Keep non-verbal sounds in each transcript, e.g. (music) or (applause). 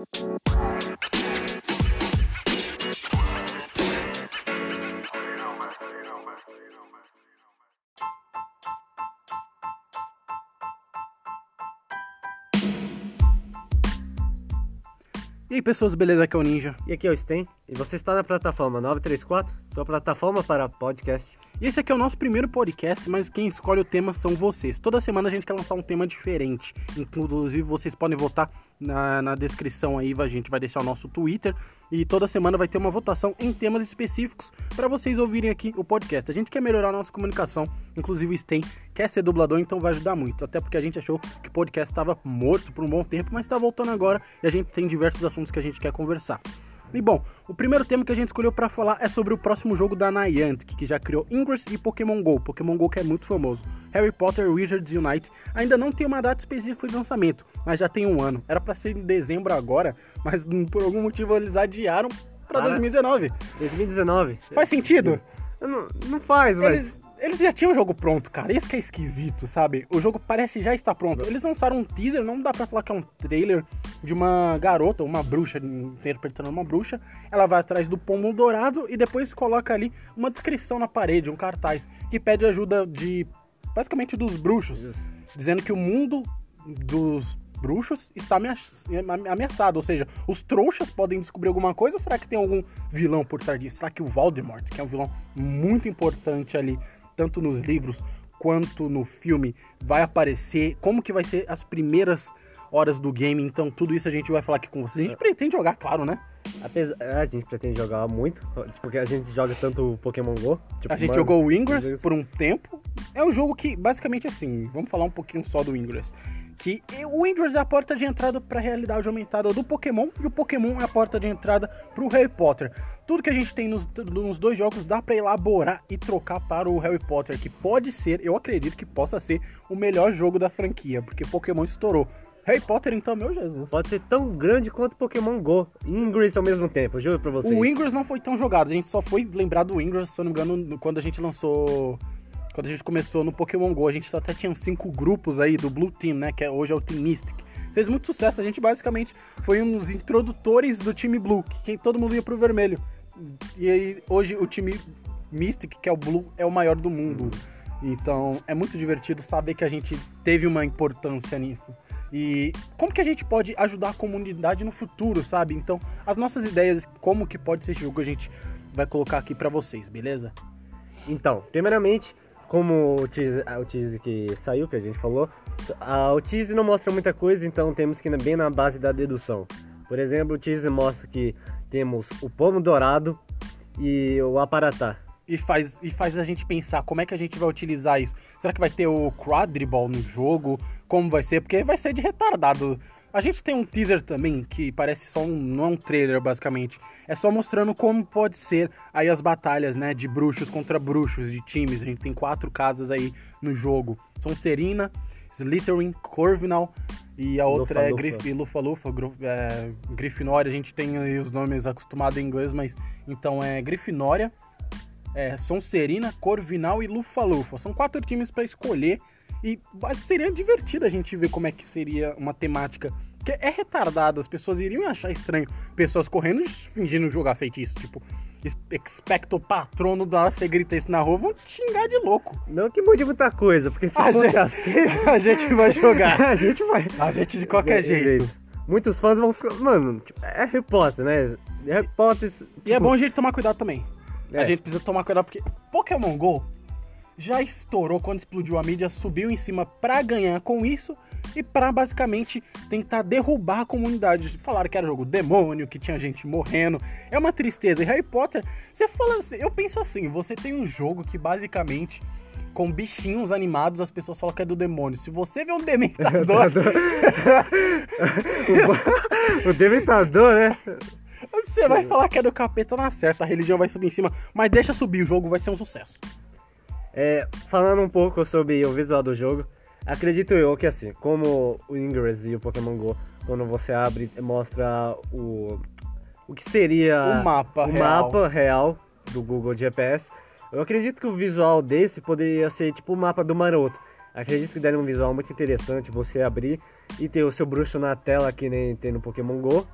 E aí pessoas, beleza? Aqui é o Ninja. E aqui é o Sten, e você está na plataforma 934, sua plataforma para podcast. E esse aqui é o nosso primeiro podcast, mas quem escolhe o tema são vocês. Toda semana a gente quer lançar um tema diferente. Inclusive, vocês podem votar na, na descrição aí, a gente vai deixar o nosso Twitter. E toda semana vai ter uma votação em temas específicos para vocês ouvirem aqui o podcast. A gente quer melhorar a nossa comunicação, inclusive o Sten quer ser dublador, então vai ajudar muito. Até porque a gente achou que o podcast estava morto por um bom tempo, mas está voltando agora e a gente tem diversos assuntos que a gente quer conversar. E bom, o primeiro tema que a gente escolheu para falar é sobre o próximo jogo da Niantic, que já criou Ingress e Pokémon GO. Pokémon GO que é muito famoso. Harry Potter Wizards Unite ainda não tem uma data específica de lançamento, mas já tem um ano. Era para ser em dezembro agora, mas por algum motivo eles adiaram para 2019. 2019. Faz sentido? Não, não faz, mas... Eles, eles já tinham o jogo pronto, cara. Isso que é esquisito, sabe? O jogo parece já estar pronto. Eles lançaram um teaser, não dá pra falar que é um trailer de uma garota, uma bruxa, interpretando uma bruxa. Ela vai atrás do pomo dourado e depois coloca ali uma descrição na parede, um cartaz, que pede ajuda de. basicamente dos bruxos. Isso. Dizendo que o mundo dos bruxos está ameaçado, ou seja, os trouxas podem descobrir alguma coisa, ou será que tem algum vilão por trás disso? Será que o Voldemort, que é um vilão muito importante ali, tanto nos livros quanto no filme, vai aparecer? Como que vai ser as primeiras horas do game? Então, tudo isso a gente vai falar aqui com vocês. A gente pretende jogar, claro, né? Apesar, a gente pretende jogar muito, porque a gente joga tanto Pokémon GO. Tipo, a gente mano, jogou o Ingress por um tempo. É um jogo que, basicamente, assim, vamos falar um pouquinho só do Ingress. Que o Ingress é a porta de entrada para a realidade aumentada do Pokémon e o Pokémon é a porta de entrada para o Harry Potter. Tudo que a gente tem nos, nos dois jogos dá para elaborar e trocar para o Harry Potter, que pode ser, eu acredito que possa ser o melhor jogo da franquia, porque Pokémon estourou. Harry Potter, então, meu Jesus. Pode ser tão grande quanto Pokémon GO. E Ingress ao mesmo tempo, juro pra vocês. O Ingress não foi tão jogado, a gente só foi lembrar do Ingress, se eu não me engano, quando a gente lançou. Quando a gente começou no Pokémon GO, a gente até tinha cinco grupos aí do Blue Team, né? Que é, hoje é o Team Mystic. Fez muito sucesso, a gente basicamente foi um dos introdutores do time Blue, que todo mundo ia pro vermelho. E aí, hoje o time Mystic, que é o Blue, é o maior do mundo. Então é muito divertido saber que a gente teve uma importância nisso. E como que a gente pode ajudar a comunidade no futuro, sabe? Então, as nossas ideias, como que pode ser esse jogo, a gente vai colocar aqui pra vocês, beleza? Então, primeiramente, como o teaser, ah, que saiu, que a gente falou, ah, o teaser não mostra muita coisa, então temos que ir bem na base da dedução. Por exemplo, o teaser mostra que temos o pomo dourado e o aparatá. E faz, e faz a gente pensar como é que a gente vai utilizar isso. Será que vai ter o quadriball no jogo? Como vai ser? Porque vai ser de retardado. A gente tem um teaser também que parece só um. não é um trailer basicamente. É só mostrando como pode ser aí as batalhas, né? De bruxos contra bruxos, de times. A gente tem quatro casas aí no jogo. São Serina, Slytherin, Corvinal e a outra é Lufa-Lufa. Grif Lufa-Lufa, Gru- é, Grifinória. A gente tem aí os nomes acostumados em inglês, mas então é Grifinória, é, Sonserina, Corvinal e Lufa-Lufa. São quatro times pra escolher e seria divertido a gente ver como é que seria uma temática que é retardada. As pessoas iriam achar estranho pessoas correndo e fingindo jogar feitiço. Tipo, expecto patrono da você grita isso na rua, vão te xingar de louco. Não que mude muita coisa, porque se A gente- assim, (laughs) a gente vai jogar. (laughs) a gente vai. A gente de qualquer jeito. Muitos fãs vão ficar. Mano, tipo, é Harry Potter, né? Harry Potter. E é tipo, bom a gente tomar cuidado também. A É. gente precisa tomar cuidado porque Pokémon GO já estourou quando explodiu a mídia, subiu em cima pra ganhar com isso e pra basicamente tentar derrubar a comunidade. Falaram que era jogo demônio, que tinha gente morrendo. É uma tristeza. E Harry Potter, você fala assim, eu penso assim, você tem um jogo que basicamente com bichinhos animados, as pessoas falam que é do demônio. Se você vê um dementador, (laughs) (laughs) o Dementador, né? você vai falar que é do capeta na certa, a religião vai subir em cima, mas deixa subir, o jogo vai ser um sucesso. É, falando um pouco sobre o visual do jogo, acredito eu que assim, como o Ingress e o Pokémon GO, quando você abre, mostra o, o que seria O mapa o real. mapa real do Google GPS. Eu acredito que o visual desse poderia ser tipo o mapa do Maroto. Acredito que daria um visual muito interessante você abrir e ter o seu bruxo na tela que nem tem no Pokémon GO.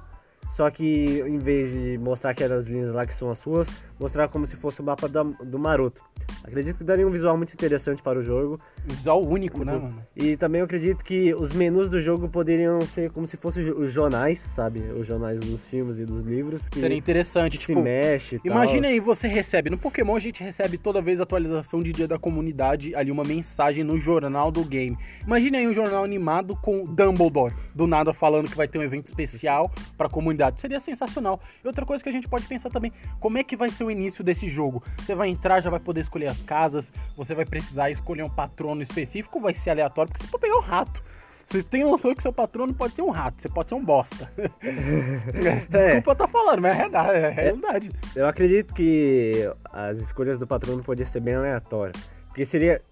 Só que em vez de mostrar aquelas linhas lá que são as suas, mostrar como se fosse o mapa da- do Maroto. Acredito que daria um visual muito interessante para o jogo. Um visual único, né, mano? E também eu acredito que os menus do jogo poderiam ser como se fossem os jornais, sabe? Os jornais dos filmes e dos livros que Seria interessante, se tipo, mexe e. Imagina aí, você recebe. No Pokémon a gente recebe toda vez atualização de dia da comunidade, ali uma mensagem no jornal do game. Imagina aí um jornal animado com Dumbledore, do nada falando que vai ter um evento especial pra comunidade. Seria sensacional. E outra coisa que a gente pode pensar também, como é que vai ser o início desse jogo? Você vai entrar, já vai poder escolher as casas, você vai precisar escolher um patrono específico, vai ser aleatório, porque você pode pegar um rato. Você tem noção que seu patrono pode ser um rato, você pode ser um bosta. (laughs) (laughs) Desculpa eu estar falando, mas é verdade. É realidade. Eu acredito que as escolhas do patrono podiam ser bem aleatórias. Porque seria,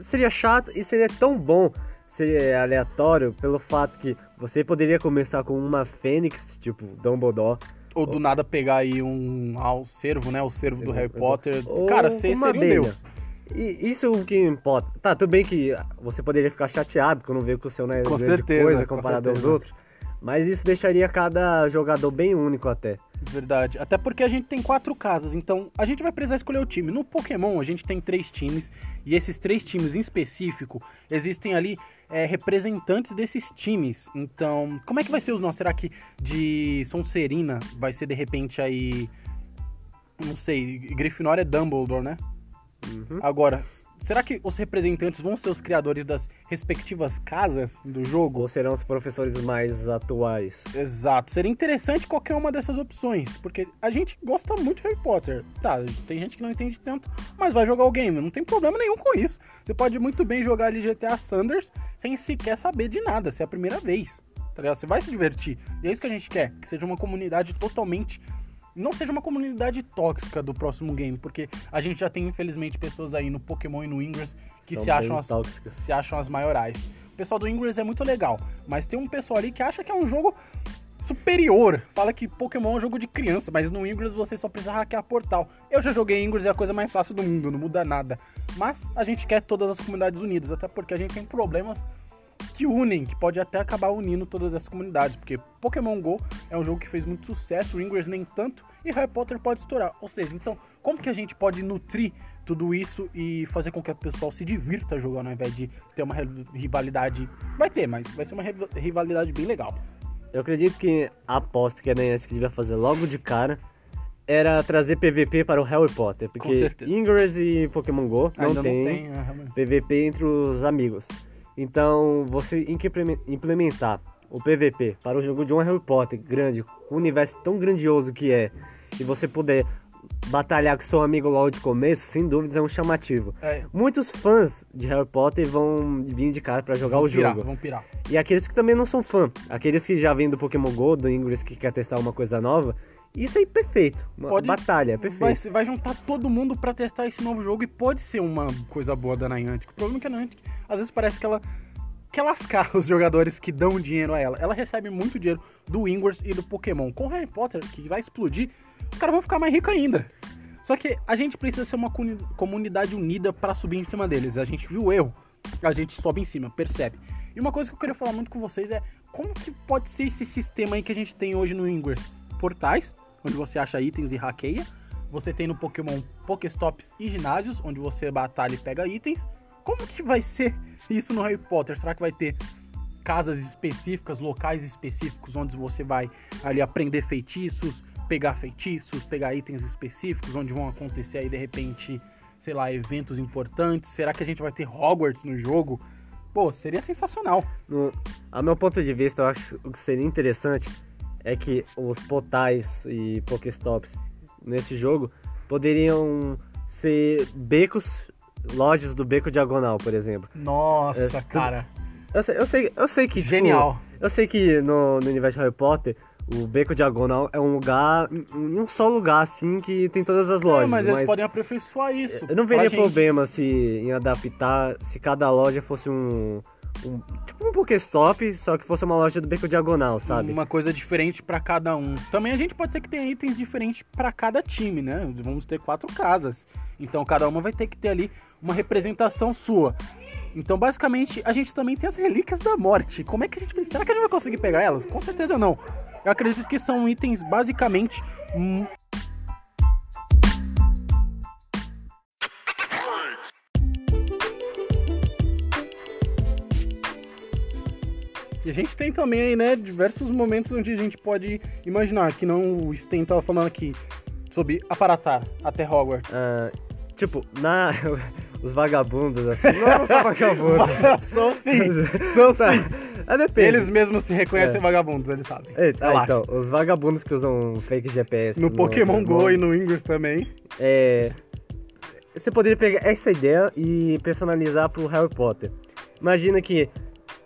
seria chato e seria tão bom ser aleatório pelo fato que você poderia começar com uma fênix, tipo Dumbledore. Ou do nada pegar aí um ah, servo, né? O servo do Harry Potter. com Cara, você seria um deus. E isso é o que importa. Tá, tudo bem que você poderia ficar chateado quando vê que o seu não é Com grande certeza, coisa com comparado aos certeza. outros. Mas isso deixaria cada jogador bem único até. Verdade. Até porque a gente tem quatro casas, então a gente vai precisar escolher o time. No Pokémon a gente tem três times, e esses três times em específico, existem ali é, representantes desses times. Então, como é que vai ser os nossos? Será que de Sonserina vai ser de repente aí. Não sei, Grifinória é Dumbledore, né? Uhum. Agora, será que os representantes vão ser os criadores das respectivas casas do jogo? Ou serão os professores mais atuais? Exato. Seria interessante qualquer uma dessas opções, porque a gente gosta muito de Harry Potter. Tá, tem gente que não entende tanto, mas vai jogar o game, não tem problema nenhum com isso. Você pode muito bem jogar ali GTA Sanders sem sequer saber de nada, se é a primeira vez. Tá ligado? Você vai se divertir. E é isso que a gente quer, que seja uma comunidade totalmente não seja uma comunidade tóxica do próximo game, porque a gente já tem infelizmente pessoas aí no Pokémon e no Ingress que São se acham as tóxicas. se acham as maiorais. O pessoal do Ingress é muito legal, mas tem um pessoal ali que acha que é um jogo superior. Fala que Pokémon é um jogo de criança, mas no Ingress você só precisa hackear portal. Eu já joguei Ingress, é a coisa mais fácil do mundo, não muda nada. Mas a gente quer todas as comunidades unidas, até porque a gente tem problemas que unem, que pode até acabar unindo todas essas comunidades, porque Pokémon GO é um jogo que fez muito sucesso, o Ingress nem tanto, e Harry Potter pode estourar. Ou seja, então, como que a gente pode nutrir tudo isso e fazer com que o pessoal se divirta jogando ao invés de ter uma ri- rivalidade? Vai ter, mas vai ser uma ri- rivalidade bem legal. Eu acredito que a aposta que a Niantic devia fazer logo de cara era trazer PVP para o Harry Potter, porque. Ingress e Pokémon GO não Ainda tem, não tem. PVP entre os amigos. Então, você implementar o PVP para o jogo de um Harry Potter grande, com um universo tão grandioso que é, e você puder batalhar com seu amigo logo de começo, sem dúvidas é um chamativo. É, Muitos fãs de Harry Potter vão vir de cara para jogar vão o pirar, jogo. vão pirar. E aqueles que também não são fã, aqueles que já vêm do Pokémon GO, do Ingress, que quer testar uma coisa nova, isso aí é perfeito. Uma Pode- batalha, é Vai, perfeito. vai juntar todo mundo pra testar esse novo jogo e pode ser uma coisa boa da Niantic. O problema é que a Niantic, às vezes parece que ela quer lascar (laughs) os jogadores que dão dinheiro a ela. Ela recebe muito dinheiro do Ingress e do Pokémon. Com Harry Potter, que vai explodir, os caras vão ficar mais ricos ainda. Só que a gente precisa ser uma comunidade unida pra subir em cima deles. A gente viu o erro, a gente sobe em cima, percebe. E uma coisa que eu queria falar muito com vocês é como que pode ser esse sistema aí que a gente tem hoje no Ingress? Portais, onde você acha itens e hackeia. Você tem no Pokémon Pokéstops e ginásios, onde você batalha e pega itens. Como que vai ser isso no Harry Potter? Será que vai ter casas específicas, locais específicos, onde você vai ali aprender feitiços, pegar feitiços, pegar itens específicos, onde vão acontecer aí de repente, sei lá, eventos importantes? Será que a gente vai ter Hogwarts no jogo? Pô, seria sensacional. No, a meu ponto de vista, eu acho que seria interessante é que os portais e Pokéstops nesse jogo poderiam ser becos, lojas do beco diagonal, por exemplo. Nossa, É, cara. Eu sei, eu sei, eu sei que. tipo, Genial. eu sei que no, no universo de Harry Potter, o Beco Diagonal é um lugar, um, só lugar, assim, que tem todas as lojas. É, mas eles podem aperfeiçoar isso. Eu não veria problema se em adaptar, se cada loja fosse um. Um tipo um Pokéstop, só que fosse uma loja do Beco Diagonal, sabe? Uma coisa diferente pra cada um. Também a gente pode ser que tenha itens diferentes pra cada time, né? Vamos ter quatro casas. Então cada uma vai ter que ter ali uma representação sua. Então basicamente a gente também tem as relíquias da morte. Como é que a gente. Será que a gente vai conseguir pegar elas? Com certeza não. Eu acredito que são itens basicamente. E a gente tem também aí, né, diversos momentos onde a gente pode imaginar, que não o Sten tava falando aqui sobre aparatar até Hogwarts. Ah, tipo, na. (laughs) Os vagabundos, assim. Não são vagabundos. (laughs) são sim, são Tá. sim. Ah, depende. Eles mesmos se reconhecem É. vagabundos, eles sabem. É, ah, então, os vagabundos que usam fake GPS. No Pokémon Go no- e no Ingress também. É, você poderia pegar essa ideia e personalizar pro Harry Potter. Imagina que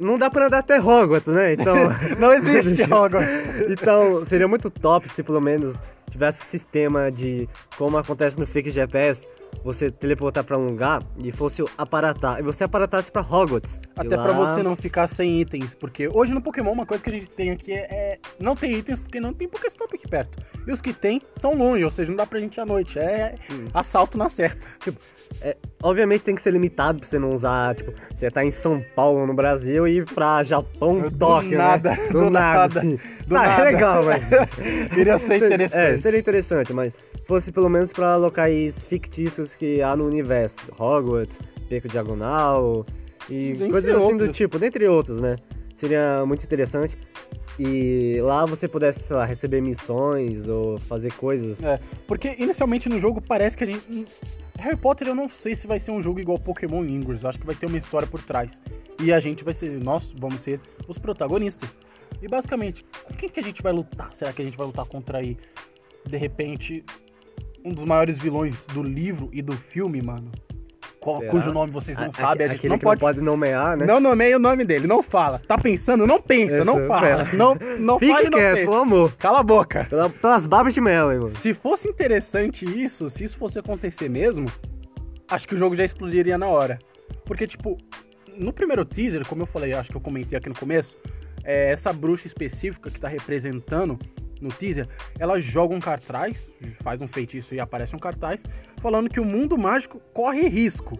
não dá pra andar até Hogwarts, né? Então, (laughs) Não existe (laughs) Hogwarts. então seria muito top se pelo menos tivesse um sistema de como acontece no fake GPS, você teleportar pra um lugar e fosse o aparatar, e você aparatasse pra Hogwarts. Até lá- pra você não ficar sem itens, porque hoje no Pokémon uma coisa que a gente tem aqui é, é não tem itens porque não tem Pokéstop aqui perto. E os que tem são longe, ou seja, não dá pra gente ir à noite. É assalto na certa. (laughs) Tipo, é, obviamente tem que ser limitado pra você não usar, tipo, você tá em São Paulo, no Brasil, e ir pra Japão, Do Tóquio, nada, né? do nada, assim. do Ah, nada. É legal, mas... (laughs) Iria ser É, interessante. seria interessante, mas fosse pelo menos pra locais fictícios que há no universo. Hogwarts, Beco Diagonal e Dentre coisas assim do outros. tipo, dentre outros, né? Seria muito interessante. E lá você pudesse, sei lá, receber missões ou fazer coisas. É, porque inicialmente no jogo parece que a gente. Harry Potter eu não sei se vai ser um jogo igual Pokémon Ingress. Eu acho que vai ter uma história por trás. E a gente vai ser. Nós vamos ser os protagonistas. E basicamente, com quem que a gente vai lutar? Será que a gente vai lutar contra aí, de repente, um dos maiores vilões do livro e do filme, mano? Qual- cujo nome vocês não A- sabem, a gente aquele não que pode. não pode nomear, né? Não nomeia o nome dele, não fala. Tá pensando? Não pensa, Isso, não fala. pera. Não, não Fique fale, não quieto, pensa. amor. Cala a boca. Pela- pelas babas de mel, mano. Se fosse interessante isso, se isso fosse acontecer mesmo, acho que o jogo já explodiria na hora. Porque, tipo, no primeiro teaser, como eu falei, acho que eu comentei aqui no começo, é, essa bruxa específica que tá representando no teaser, ela joga um cartaz, faz um feitiço e aparece um cartaz, falando que o mundo mágico corre risco.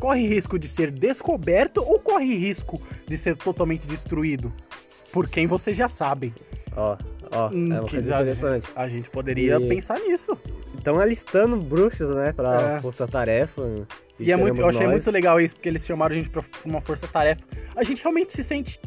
Corre risco de ser descoberto ou corre risco de ser totalmente destruído? Por quem vocês já sabem. Ó, ó, Hum, é uma que coisa a- interessante. A gente poderia E- pensar nisso. Estão alistando bruxos, né, pra É. força-tarefa. E é muito, eu achei nós. muito legal isso, porque eles chamaram a gente pra uma força-tarefa. A gente realmente se sente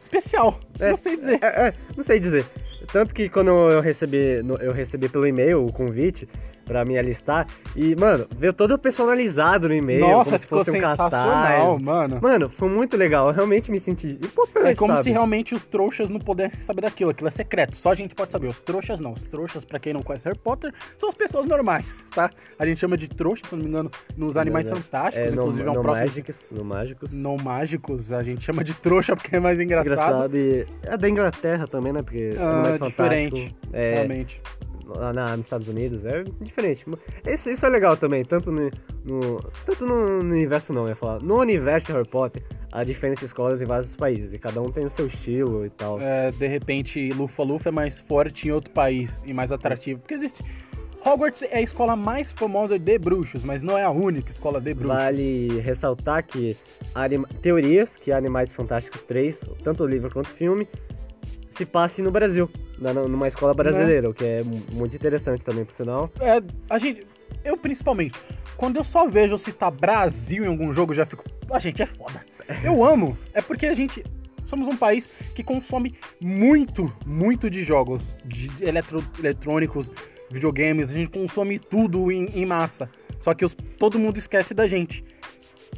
especial. É, não sei dizer. É, é, não sei dizer. Tanto que quando eu recebi, eu recebi pelo e-mail o convite pra me alistar, e, mano, veio todo personalizado no e-mail, Nossa, como se ficou fosse um sensacional, cartaz. mano. Mano, foi muito legal, eu realmente me senti importante, É como sabe? se realmente os trouxas não pudessem saber daquilo. Aquilo é secreto. Só a gente pode saber. Os trouxas não. Os trouxas, pra quem não conhece Harry Potter, são as pessoas normais, tá? A gente chama de trouxa, se não me engano, nos Animais Não, não. Fantásticos. É, inclusive, é um próximo... Mágicos, no Mágicos. Não mágicos, a gente chama de trouxa porque é mais engraçado. Engraçado. E é da Inglaterra também, né? Porque Ah, Animais Fantásticos, diferente. É, Realmente. Lá na, nos Estados Unidos é diferente. Isso, isso é legal também, tanto no, no- tanto no, universo não, eu ia falar. No universo de Harry Potter, há diferentes escolas em vários países e cada um tem o seu estilo e tal. É, de repente, Lufa-Lufa é mais forte em outro país e mais atrativo. Porque existe. Hogwarts é a escola mais famosa de bruxos, mas não é a única escola de bruxos. Vale ressaltar que anima- teorias que Animais Fantásticos 3, tanto o livro quanto o filme, se passe no Brasil, na- numa escola brasileira, o que é mu- muito interessante também, por sinal. É, a gente. Eu principalmente. Quando eu só vejo citar Brasil em algum jogo, eu já fico. A gente é foda. (laughs) Eu amo. É porque a gente. Somos um país que consome muito, muito de jogos, de eletro- eletrônicos, videogames, a gente consome tudo em, em massa. Só que os- todo mundo esquece da gente.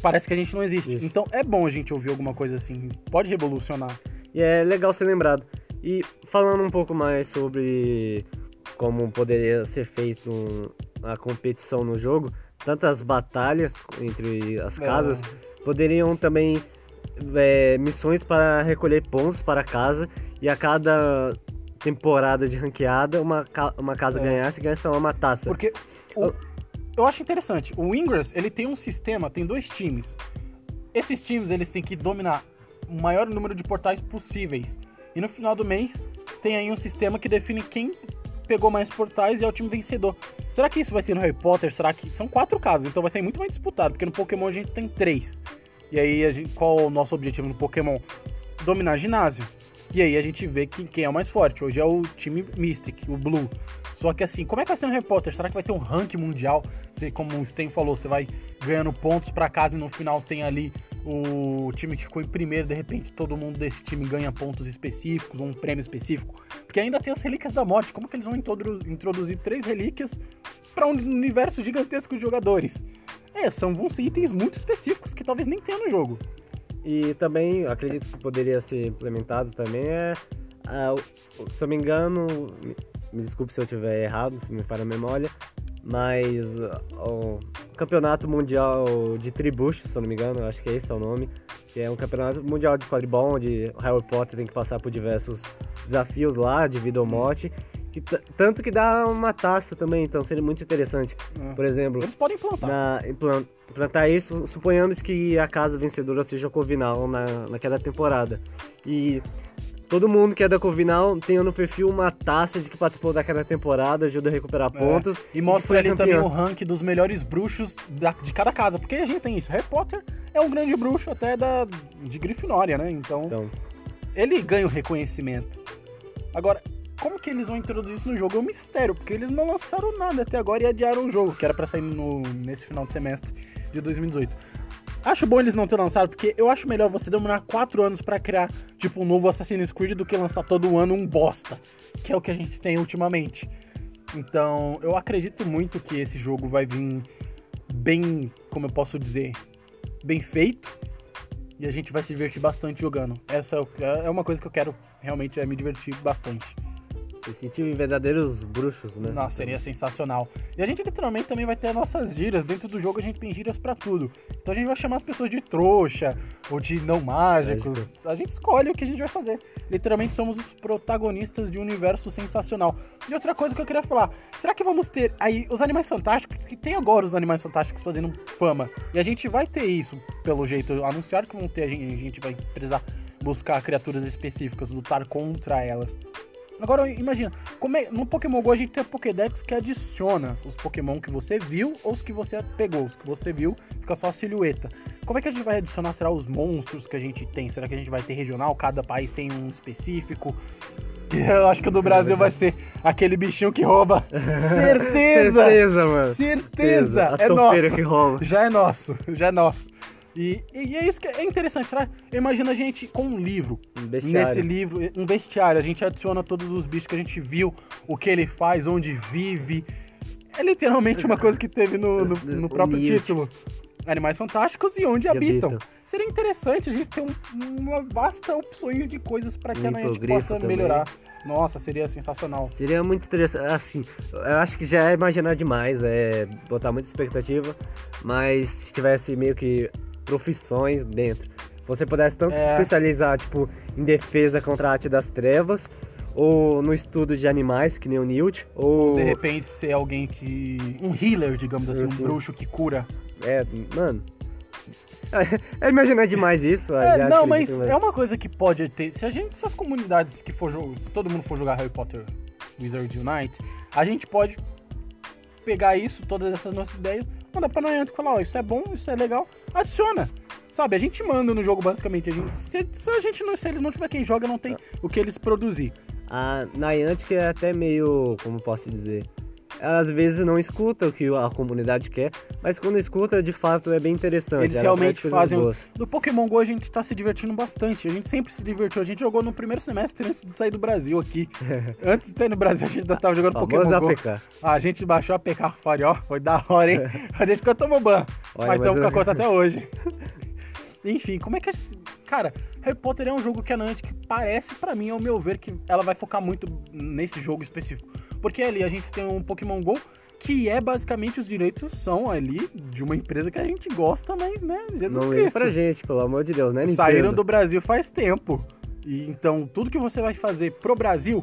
Parece que a gente não existe. Isso. Então é bom a gente ouvir alguma coisa assim. Pode revolucionar. E é legal ser lembrado. E falando um pouco mais sobre como poderia ser feito um- a competição no jogo, tantas batalhas entre as casas poderiam também é, missões para recolher pontos para casa e a cada temporada de ranqueada uma, ca- uma casa É. ganhasse ganhasse uma taça. Porque o- eu acho interessante. O Ingress, ele tem um sistema, tem dois times. Esses times, eles têm que dominar o maior número de portais possíveis. E no final do mês, tem aí um sistema que define quem pegou mais portais e é o time vencedor. Será que isso vai ter no Harry Potter? Será que... São quatro casas, então vai ser muito mais disputado. Porque no Pokémon a gente tem três. E aí, gente... qual o nosso objetivo no Pokémon? Dominar ginásio. E aí a gente vê que, quem é o mais forte. Hoje é o time Mystic, o Blue. Só que assim, como é que vai ser no Harry Potter? Será que vai ter um ranking mundial? Você, como o Sten falou, você vai ganhando pontos para casa e no final tem ali o time que ficou em primeiro, de repente todo mundo desse time ganha pontos específicos, um prêmio específico. Porque ainda tem as relíquias da morte. Como que eles vão introduzir três relíquias para um universo gigantesco de jogadores? É, são vão ser itens muito específicos que talvez nem tenha no jogo. E também, acredito que poderia ser implementado também é, uh, se eu me engano, me desculpe se eu estiver errado, se me falha a memória, mas o Campeonato Mundial de Tribucho, se eu não me engano, acho que esse é o nome, que é um campeonato mundial de quadribol, onde Harry Potter tem que passar por diversos desafios lá, de vida ou morte, que tanto que dá uma taça também, então seria muito interessante. É. Por exemplo, eles podem implantar. Na, implantar isso, suponhamos que a casa vencedora seja o Corvinal na, naquela temporada. E todo mundo que é da Corvinal tem no perfil uma taça de que participou daquela temporada, ajuda a recuperar é. pontos. E mostra ali também o ranking dos melhores bruxos da, de cada casa, porque a gente tem isso. Harry Potter é um grande bruxo até da, de Grifinória, né? Então, então. ele ganha o reconhecimento. Agora, como que eles vão introduzir isso no jogo? É um mistério, porque eles não lançaram nada até agora e adiaram o jogo, que era para sair no, nesse final de semestre de 2018. Acho bom eles não ter lançado, porque eu acho melhor você demorar 4 anos para criar, tipo, um novo Assassin's Creed do que lançar todo ano um bosta, que é o que a gente tem ultimamente. Então, eu acredito muito que esse jogo vai vir bem, como eu posso dizer, bem feito. E a gente vai se divertir bastante jogando. Essa é, é uma coisa que eu quero realmente é me divertir bastante. Se sentir verdadeiros bruxos, né? Nossa, seria sensacional. E a gente literalmente também vai ter nossas gírias. Dentro do jogo a gente tem gírias para tudo. Então a gente vai chamar as pessoas de trouxa ou de não mágicos. A gente escolhe o que a gente vai fazer. Literalmente somos os protagonistas de um universo sensacional. E outra coisa que eu queria falar: será que vamos ter aí os Animais Fantásticos? Que tem agora os Animais Fantásticos fazendo fama. E a gente vai ter isso, pelo jeito anunciado que vão ter. A gente, a gente vai precisar buscar criaturas específicas, lutar contra elas. Agora imagina, como é, no Pokémon GO a gente tem a Pokédex que adiciona os Pokémon que você viu ou os que você pegou. Os que você viu, fica só a silhueta. Como é que a gente vai adicionar, será, os monstros que a gente tem? Será que a gente vai ter regional? Cada país tem um específico? (laughs) Eu acho que o do Brasil vai ser aquele bichinho que rouba. (laughs) Certeza! Certeza, mano. Certeza! É nosso. que rouba. Já é nosso, já é nosso. E, e, é isso que é interessante, sabe? Imagina a gente com um livro. Um Nesse livro, um bestiário. A gente adiciona todos os bichos que a gente viu, o que ele faz, onde vive. É literalmente uma coisa que teve no, no, (laughs) no próprio título. Animais Fantásticos e onde habitam. habitam. Seria interessante a gente ter um, uma vasta opções de coisas para que um a gente possa também. melhorar. Nossa, seria sensacional. Seria muito interessante. Assim, eu acho que já é imaginar demais, é botar muita expectativa. Mas se tivesse meio que profissões dentro. Você pudesse tanto é. se especializar, tipo, em defesa contra a arte das trevas, ou no estudo de animais, que nem o Newt, ou... De repente ser alguém que... um healer, digamos assim, assim. um bruxo que cura. É, mano... (laughs) É imaginar demais isso. É, não, mas é uma coisa que pode ter. Se a gente, se as comunidades que for se todo mundo for jogar Harry Potter Wizards Unite, a gente pode pegar isso, todas essas nossas ideias, mandar pra Niantic e falar, ó, isso é bom, isso é legal, adiciona. Sabe, a gente manda no jogo basicamente. A gente, se, se a gente não, se eles não tiver quem joga, não tem o que eles produzir. A Niantic é até meio, como posso dizer, às vezes não escuta o que a comunidade quer, mas quando escuta, de fato, é bem interessante. Eles realmente fazem. Boas. Do Pokémon GO a gente tá se divertindo bastante. A gente sempre se divertiu. A gente jogou no primeiro semestre antes de sair do Brasil aqui. (laughs) antes de sair no Brasil, a gente ainda tava jogando Pokémon GO. APK. Ah, a gente baixou a APK Fire, ó. Foi da hora, hein? (laughs) a gente ficou tomando ban. Olha, mas estamos com a conta até hoje. (laughs) Enfim, como é que. Cara, Harry Potter é um jogo que a Niantic parece, para mim, ao meu ver, que ela vai focar muito nesse jogo específico. Porque ali a gente tem um Pokémon GO que é basicamente os direitos são ali de uma empresa que a gente gosta, mas, né, Jesus Não Cristo. pra gente, pelo amor de Deus, né, Nintendo? Saíram do Brasil faz tempo. E, então, tudo que você vai fazer pro Brasil,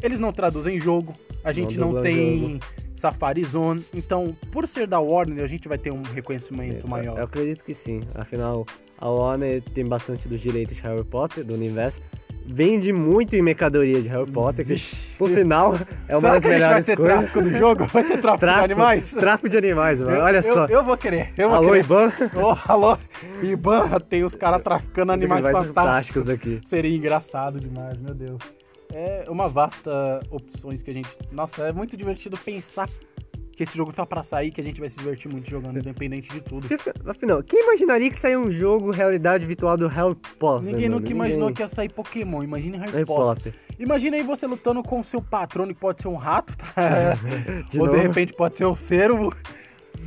eles não traduzem jogo, a gente não, não tem jogo. Safari Zone. Então, por ser da Warner, a gente vai ter um reconhecimento é, maior. Eu acredito que sim. Afinal, a Warner tem bastante dos direitos de Harry Potter, do universo. Vende muito em mercadoria de Harry Potter, que, por sinal, é uma Será das que gente vai melhores ter coisas. tráfico no jogo? Vai ter tráfico, de animais? Tráfico de animais, mano. Eu- Olha eu- só. Eu, vou querer. Eu vou Alô, querer. Iban. Ô, alô, Iban, tem os caras traficando animais Animais fantásticos. fantásticos aqui. Seria engraçado demais, meu Deus. É uma vasta opções que a gente. Nossa, é muito divertido pensar que esse jogo tá pra sair, que a gente vai se divertir muito jogando, independente de tudo. Afinal, quem imaginaria que sairia um jogo realidade virtual do Harry Potter? Ninguém mano? nunca imaginou Ninguém. que ia sair Pokémon. Imagine Harry, Harry Potter. Potter. Imagina aí você lutando com o seu patrono, que pode ser um rato, tá? (laughs) (laughs) De Ou de novo. repente pode ser um cervo.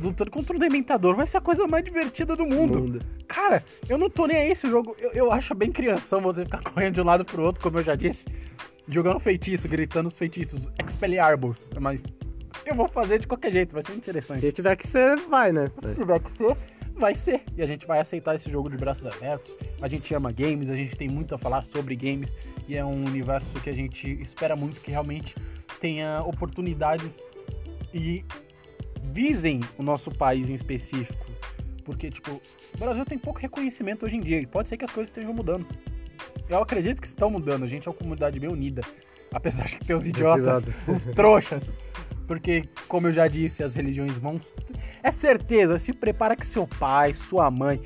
Lutando contra um dementador. Vai ser a coisa mais divertida do mundo. Mundo. Cara, eu não tô nem aí esse jogo. Eu, eu acho bem crianção você ficar (laughs) correndo de um lado pro outro, como eu já disse. Jogando feitiço, gritando os feitiços. Expelliarmus. Mas eu vou fazer de qualquer jeito, vai ser interessante. Se tiver que ser, vai, né? Se tiver que ser, vai ser. E a gente vai aceitar esse jogo de braços abertos. A gente ama games, a gente tem muito a falar sobre games. E é um universo que a gente espera muito que realmente tenha oportunidades e visem o nosso país em específico. Porque, tipo, o Brasil tem pouco reconhecimento hoje em dia. E pode ser que as coisas estejam mudando. Eu acredito que estão mudando. A gente é uma comunidade bem unida. Apesar de tem os idiotas, idiotas. os trouxas. (laughs) Porque, como eu já disse, as religiões vão. É certeza, se prepara que seu pai, sua mãe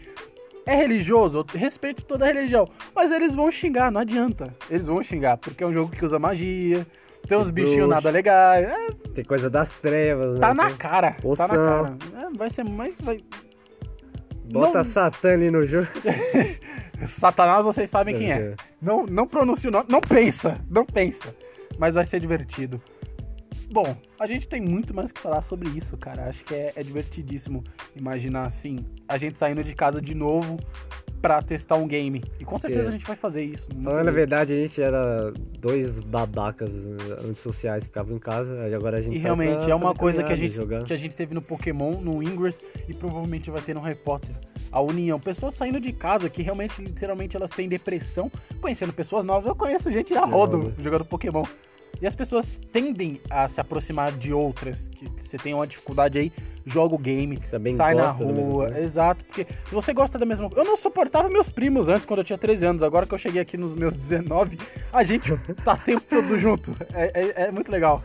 é religioso, eu respeito toda a religião. Mas eles vão xingar, não adianta. Eles vão xingar, porque é um jogo que usa magia. Tem uns bichinhos nada legais. É, Tem coisa das trevas, tá né? na cara. Tá na Poção. cara. É, vai ser mais. Vai... Bota Não- Satã ali no jogo. (laughs) Satanás, vocês sabem quem é. É. Não, não pronuncia o nome. Não pensa. Não pensa. Mas vai ser divertido. Bom, a gente tem muito mais o que falar sobre isso, cara. Acho que é, é divertidíssimo imaginar assim, a gente saindo de casa de novo pra testar um game. E com certeza É. a gente vai fazer isso. Falando a louco. verdade, a gente era dois babacas antissociais que ficavam em casa, e agora a gente E realmente é uma coisa que a, gente, jogar. que a gente teve no Pokémon, no Ingress e provavelmente vai ter no Harry Potter. A união. Pessoas saindo de casa que realmente, literalmente, elas têm depressão, conhecendo pessoas novas. Eu conheço gente a rodo Rodo. jogando Pokémon. E as pessoas tendem a se aproximar de outras, que, você tem uma dificuldade aí, joga o game, Também sai na rua. Exato, porque se você gosta da mesma coisa. Eu não suportava meus primos antes, quando eu tinha 13 anos. Agora que eu cheguei aqui nos meus 19, a gente (laughs) tá tempo todo junto. É, é- é muito legal.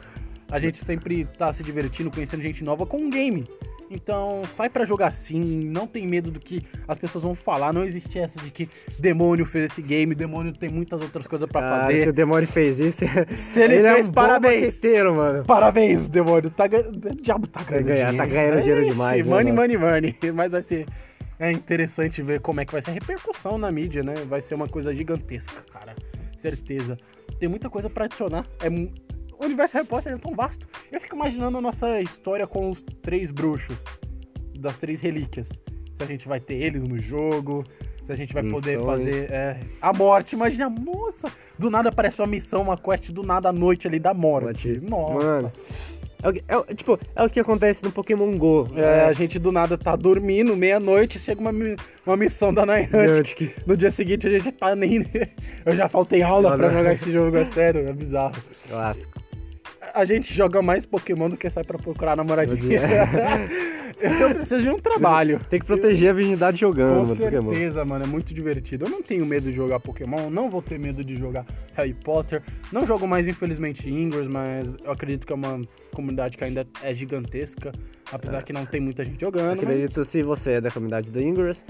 A gente sempre tá se divertindo, conhecendo gente nova com um game. Então, sai pra jogar sim, não tem medo do que as pessoas vão falar. Não existe essa de que demônio fez esse game, demônio tem muitas outras coisas pra Ah, fazer. se o Demônio fez isso, Se (laughs) ele é fez, um parabéns. marqueteiro, mano. Parabéns, demônio. Tá. O diabo tá ganhando ganhar, dinheiro. tá ganhando dinheiro Ixi, demais, né, Money, nossa. money, money. (laughs) Mas vai ser. É interessante ver como é que vai ser a repercussão na mídia, né? Vai ser uma coisa gigantesca, cara. Certeza. Tem muita coisa pra adicionar. É, o universo Harry Potter é tão vasto. Eu fico imaginando a nossa história com os três bruxos. Das três relíquias. Se a gente vai ter eles no jogo. Se a gente vai poder Missões. fazer. é, a morte. Imagina, moça. Do nada aparece uma missão, uma quest do nada à noite ali da morte. Nossa. Mano. É, o que- é tipo, é o que acontece no Pokémon GO. É, a gente do nada tá dormindo, meia-noite, chega uma, uma missão da Niantic. Niantic. No dia seguinte a gente tá nem. (laughs) Eu já faltei aula Não, pra não. jogar esse jogo, é sério, é bizarro. Clássico. A gente joga mais Pokémon do que sai pra procurar namoradinha. (laughs) Eu preciso de um trabalho. Tem que proteger a virgindade jogando, Com certeza, mano, é muito divertido. Eu não tenho medo de jogar Pokémon, não vou ter medo de jogar Harry Potter. Não jogo mais, infelizmente, Ingress, mas eu acredito que é uma comunidade que ainda é gigantesca, apesar que não tem muita gente jogando. mas- Acredito se você é da comunidade do Ingress.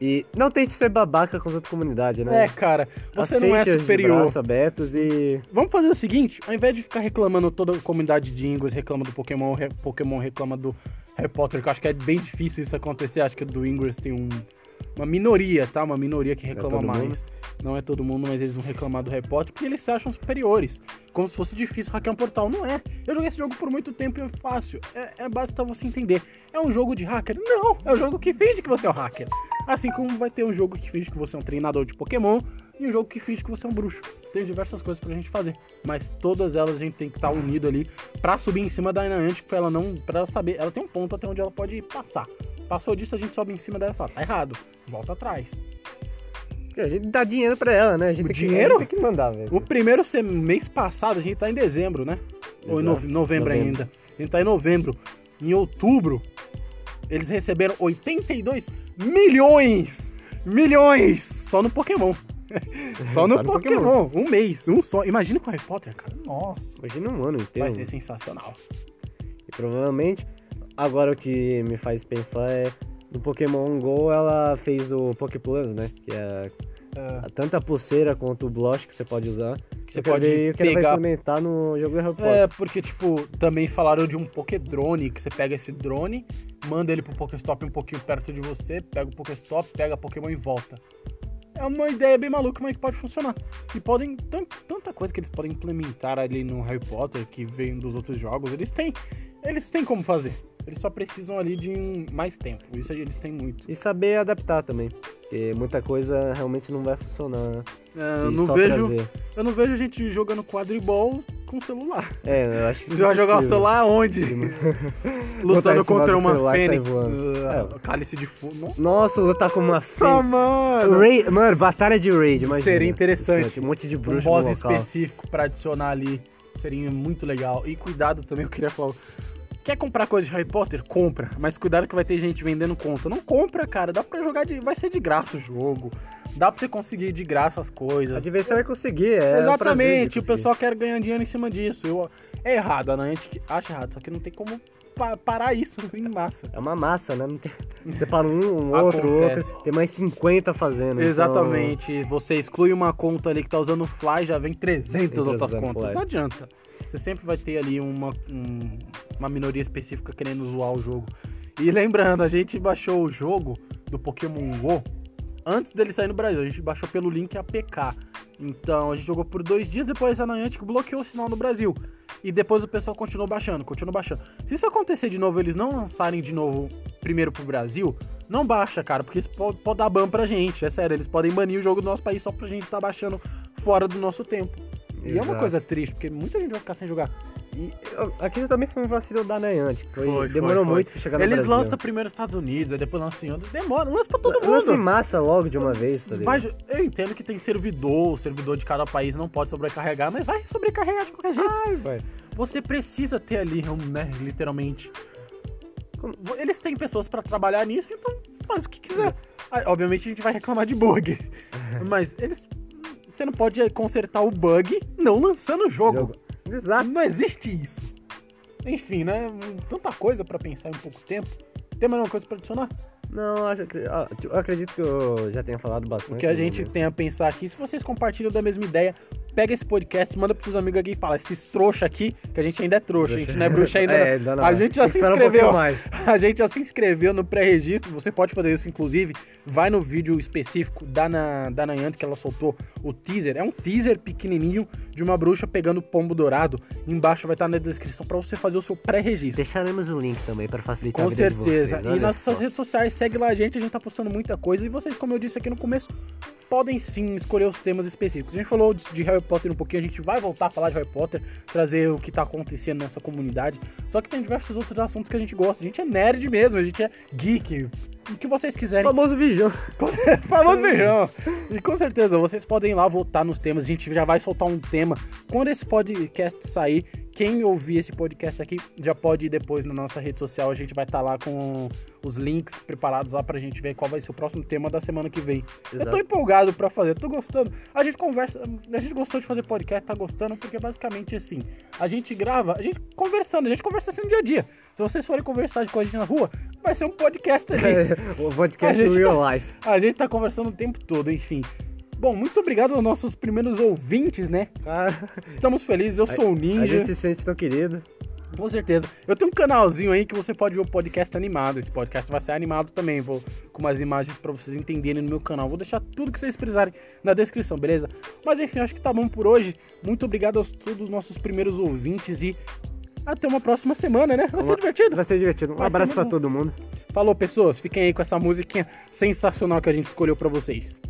E não tente ser babaca com outra comunidade, né? É, cara, você não é superior. braços abertos e. Vamos fazer o seguinte, ao invés de ficar reclamando toda a comunidade de Ingress reclama do Pokémon, re- Pokémon reclama do Harry Potter, que eu acho que é bem difícil isso acontecer, acho que do Ingress tem um, uma minoria, tá? Uma minoria que reclama todo mais. mundo. Não é todo mundo, mas eles vão reclamar do Potter porque eles se acham superiores. Como se fosse difícil hackear um portal. Não é. Eu joguei esse jogo por muito tempo e é fácil. É, é basta você entender. É um jogo de hacker? Não. É um jogo que finge que você é um hacker. Assim como vai ter um jogo que finge que você é um treinador de Pokémon e um jogo que finge que você é um bruxo. Tem diversas coisas pra gente fazer. Mas todas elas a gente tem que estar unido ali pra subir em cima da Niantic pra ela não. para ela saber. Ela tem um ponto até onde ela pode passar. Passou disso, a gente sobe em cima dela e fala, tá errado. Volta atrás. A gente dá dinheiro pra ela, né? A gente O tem que- dinheiro? gente tem que mandar, velho. O primeiro sem- mês passado, a gente tá em dezembro, né? Ou em nove- Exato. novembro, Novembro. ainda. A gente tá em novembro. Em outubro, eles receberam 82 milhões! Milhões! Só no Pokémon. (laughs) Só no no Pokémon. Um mês, um só. Imagina com Harry Potter, cara. Nossa. Imagina um ano inteiro. Vai ser sensacional. E provavelmente, agora o que me faz pensar é no Pokémon GO ela fez o Poké Plus, né? Que é É, tanto a pulseira quanto o blush que você pode usar. que você pode ver pegar. implementar no jogo do Harry Potter. É, porque, tipo, também falaram de um Pokédrone, que você pega esse drone, manda ele pro Pokéstop um pouquinho perto de você, pega o Pokéstop, pega Pokémon e volta. É uma ideia bem maluca, mas que pode funcionar. E podem. tan- Tanta coisa que eles podem implementar ali no Harry Potter, que vem dos outros jogos, eles têm. Eles têm como fazer. Eles só precisam ali de um, mais tempo. Isso eles têm muito. E saber adaptar também. Porque muita coisa realmente não vai funcionar. né? É, eu, não vejo, trazer. eu não vejo gente jogando quadribol com celular. É, eu acho que (laughs) Você vai jogar o celular onde? (laughs) Lutando contra uma fênix. uh, Cálice de fogo. Nossa, lutar como uma Nossa, fênix. mano! Raid, mano, batalha de raid, imagina. Seria interessante. Um monte de Um bruxo boss no local. específico pra adicionar ali. Seria muito legal. E cuidado também, eu queria falar. Quer comprar coisa de Harry Potter? Compra. Mas cuidado que vai ter gente vendendo conta. Não compra, cara. Dá pra jogar de. Vai ser de graça o jogo. Dá pra você conseguir de graça as coisas. A diversão vai conseguir, é. o Exatamente, o conseguir. pessoal quer ganhar dinheiro em cima disso. Eu, é errado, né? A gente acha errado, só que não tem como pa- parar isso (laughs) em massa. É uma massa, né? Não tem... Você para um, um outro, outro. Tem mais 50 fazendo. então- Exatamente. Você exclui uma conta ali que tá usando o Fly, já vem 300 Tem outras 300 contas. Fly. Não adianta. Você sempre vai ter ali uma, um- uma minoria específica querendo zoar o jogo. E lembrando, a gente baixou o jogo do Pokémon GO antes dele sair no Brasil. A gente baixou pelo link APK. Então a gente jogou por dois dias, depois a Niantic bloqueou o sinal no Brasil. E depois o pessoal continuou baixando, continuou baixando. Se isso acontecer de novo, eles não lançarem de novo primeiro pro Brasil, não baixa, cara, porque isso pode, pode dar ban pra gente. É sério, eles podem banir o jogo do nosso país só pra gente tá baixando fora do nosso tempo. E é uma coisa triste, porque muita gente vai ficar sem jogar. E aquilo também foi um vacilo da Niantic. Foi, Foi, demorou foi. muito pra chegar no Eles Brasil. lançam primeiro nos Estados Unidos, aí depois lançam em outro. Demora, lança pra todo mundo. Lança em massa logo de uma vez, tá Vai- eu entendo que tem servidor, o servidor de cada país não pode sobrecarregar, mas vai sobrecarregar de qualquer jeito. Ai, vai. Você precisa ter ali, né, literalmente. Eles têm pessoas pra trabalhar nisso, então faz o que quiser. Obviamente a gente vai reclamar de bug, (laughs) mas eles. Você não pode consertar o bug não lançando o jogo. Jogo. Exato. Não existe isso. Enfim, né? Tanta coisa pra pensar em pouco tempo. Tem mais alguma coisa pra adicionar? Não, acho que. ah, eu acredito que eu já tenha falado bastante. O que a gente momento. tem a pensar aqui, se vocês compartilham da mesma ideia, pega esse podcast, manda pros seus amigos aqui e fala, esses trouxa aqui, que a gente ainda é trouxa, a gente não é bruxa ainda. (laughs) É, não. A é. gente já Tem se um inscreveu. pouquinho mais. (laughs) A gente já se inscreveu no pré-registro, você pode fazer isso, inclusive, vai no vídeo específico da, na, da Nayante que ela soltou o teaser. É um teaser pequenininho de uma bruxa pegando pombo dourado. Embaixo vai estar na descrição pra você fazer o seu pré-registro. Deixaremos o link também para facilitar Com a vida de certeza. vocês. e nas só. suas redes sociais, segue lá a gente, a gente tá postando muita coisa. E vocês, como eu disse aqui no começo, podem sim escolher os temas específicos. A gente falou de de Harry Potter um pouquinho, a gente vai voltar a falar de Harry Potter, trazer o que tá acontecendo nessa comunidade. Só que tem diversos outros assuntos que a gente gosta. A gente é nerd mesmo, a gente é geek. O que vocês quiserem. Famoso Vigião. (laughs) Famoso beijão. E com certeza, vocês podem ir lá votar nos temas. A gente já vai soltar um tema. Quando esse podcast sair, quem ouvir esse podcast aqui já pode ir depois na nossa rede social. A gente vai estar lá com os links preparados lá pra gente ver qual vai ser o próximo tema da semana que vem. Eu tô Exato. empolgado pra fazer, tô gostando. A gente conversa, a gente gostou de fazer podcast, tá gostando, porque basicamente assim, a gente grava, a gente conversando, a gente conversa assim no dia a dia. Se vocês forem conversar com a gente na rua, vai ser um podcast ali. (laughs) o podcast A gente Real tá- Life. A gente tá conversando o tempo todo, enfim. Bom, muito obrigado aos nossos primeiros ouvintes, né? Cara, Estamos felizes, eu sou o a Ninja, gente se sente tão querido. com certeza. Eu tenho um canalzinho aí que você pode ver o podcast animado. Esse podcast vai ser animado também, vou com umas imagens pra vocês entenderem no meu canal. Vou deixar tudo que vocês precisarem na descrição, beleza? Mas enfim, acho que tá bom por hoje. Muito obrigado aos todos os nossos primeiros ouvintes e até uma próxima semana, né? Vai ser divertido. Vai ser divertido. Um Vai abraço bom. todo mundo. Falou, pessoas. Fiquem aí com essa musiquinha sensacional que a gente escolheu pra vocês.